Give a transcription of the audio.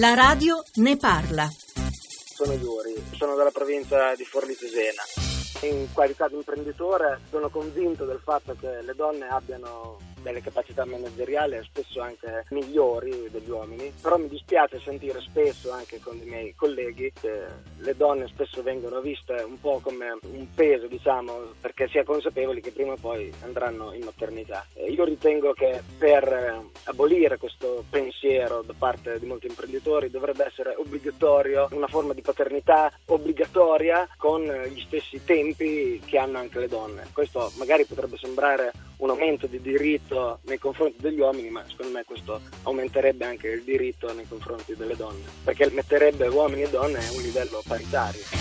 La radio ne parla. Sono Iuri, sono dalla provincia di Forlì Cesena. In qualità di imprenditore sono convinto del fatto che le donne abbiano delle capacità manageriali spesso anche migliori degli uomini, però mi dispiace sentire spesso anche con i miei colleghi che le donne spesso vengono viste un po' come un peso, diciamo, perché si è consapevoli che prima o poi andranno in maternità. Io ritengo che per abolire questo pensiero da parte di molti imprenditori dovrebbe essere obbligatorio una forma di paternità obbligatoria con gli stessi tempi che hanno anche le donne. Questo magari potrebbe sembrare un aumento di diritto nei confronti degli uomini, ma secondo me questo aumenterebbe anche il diritto nei confronti delle donne, perché metterebbe uomini e donne a un livello paritario.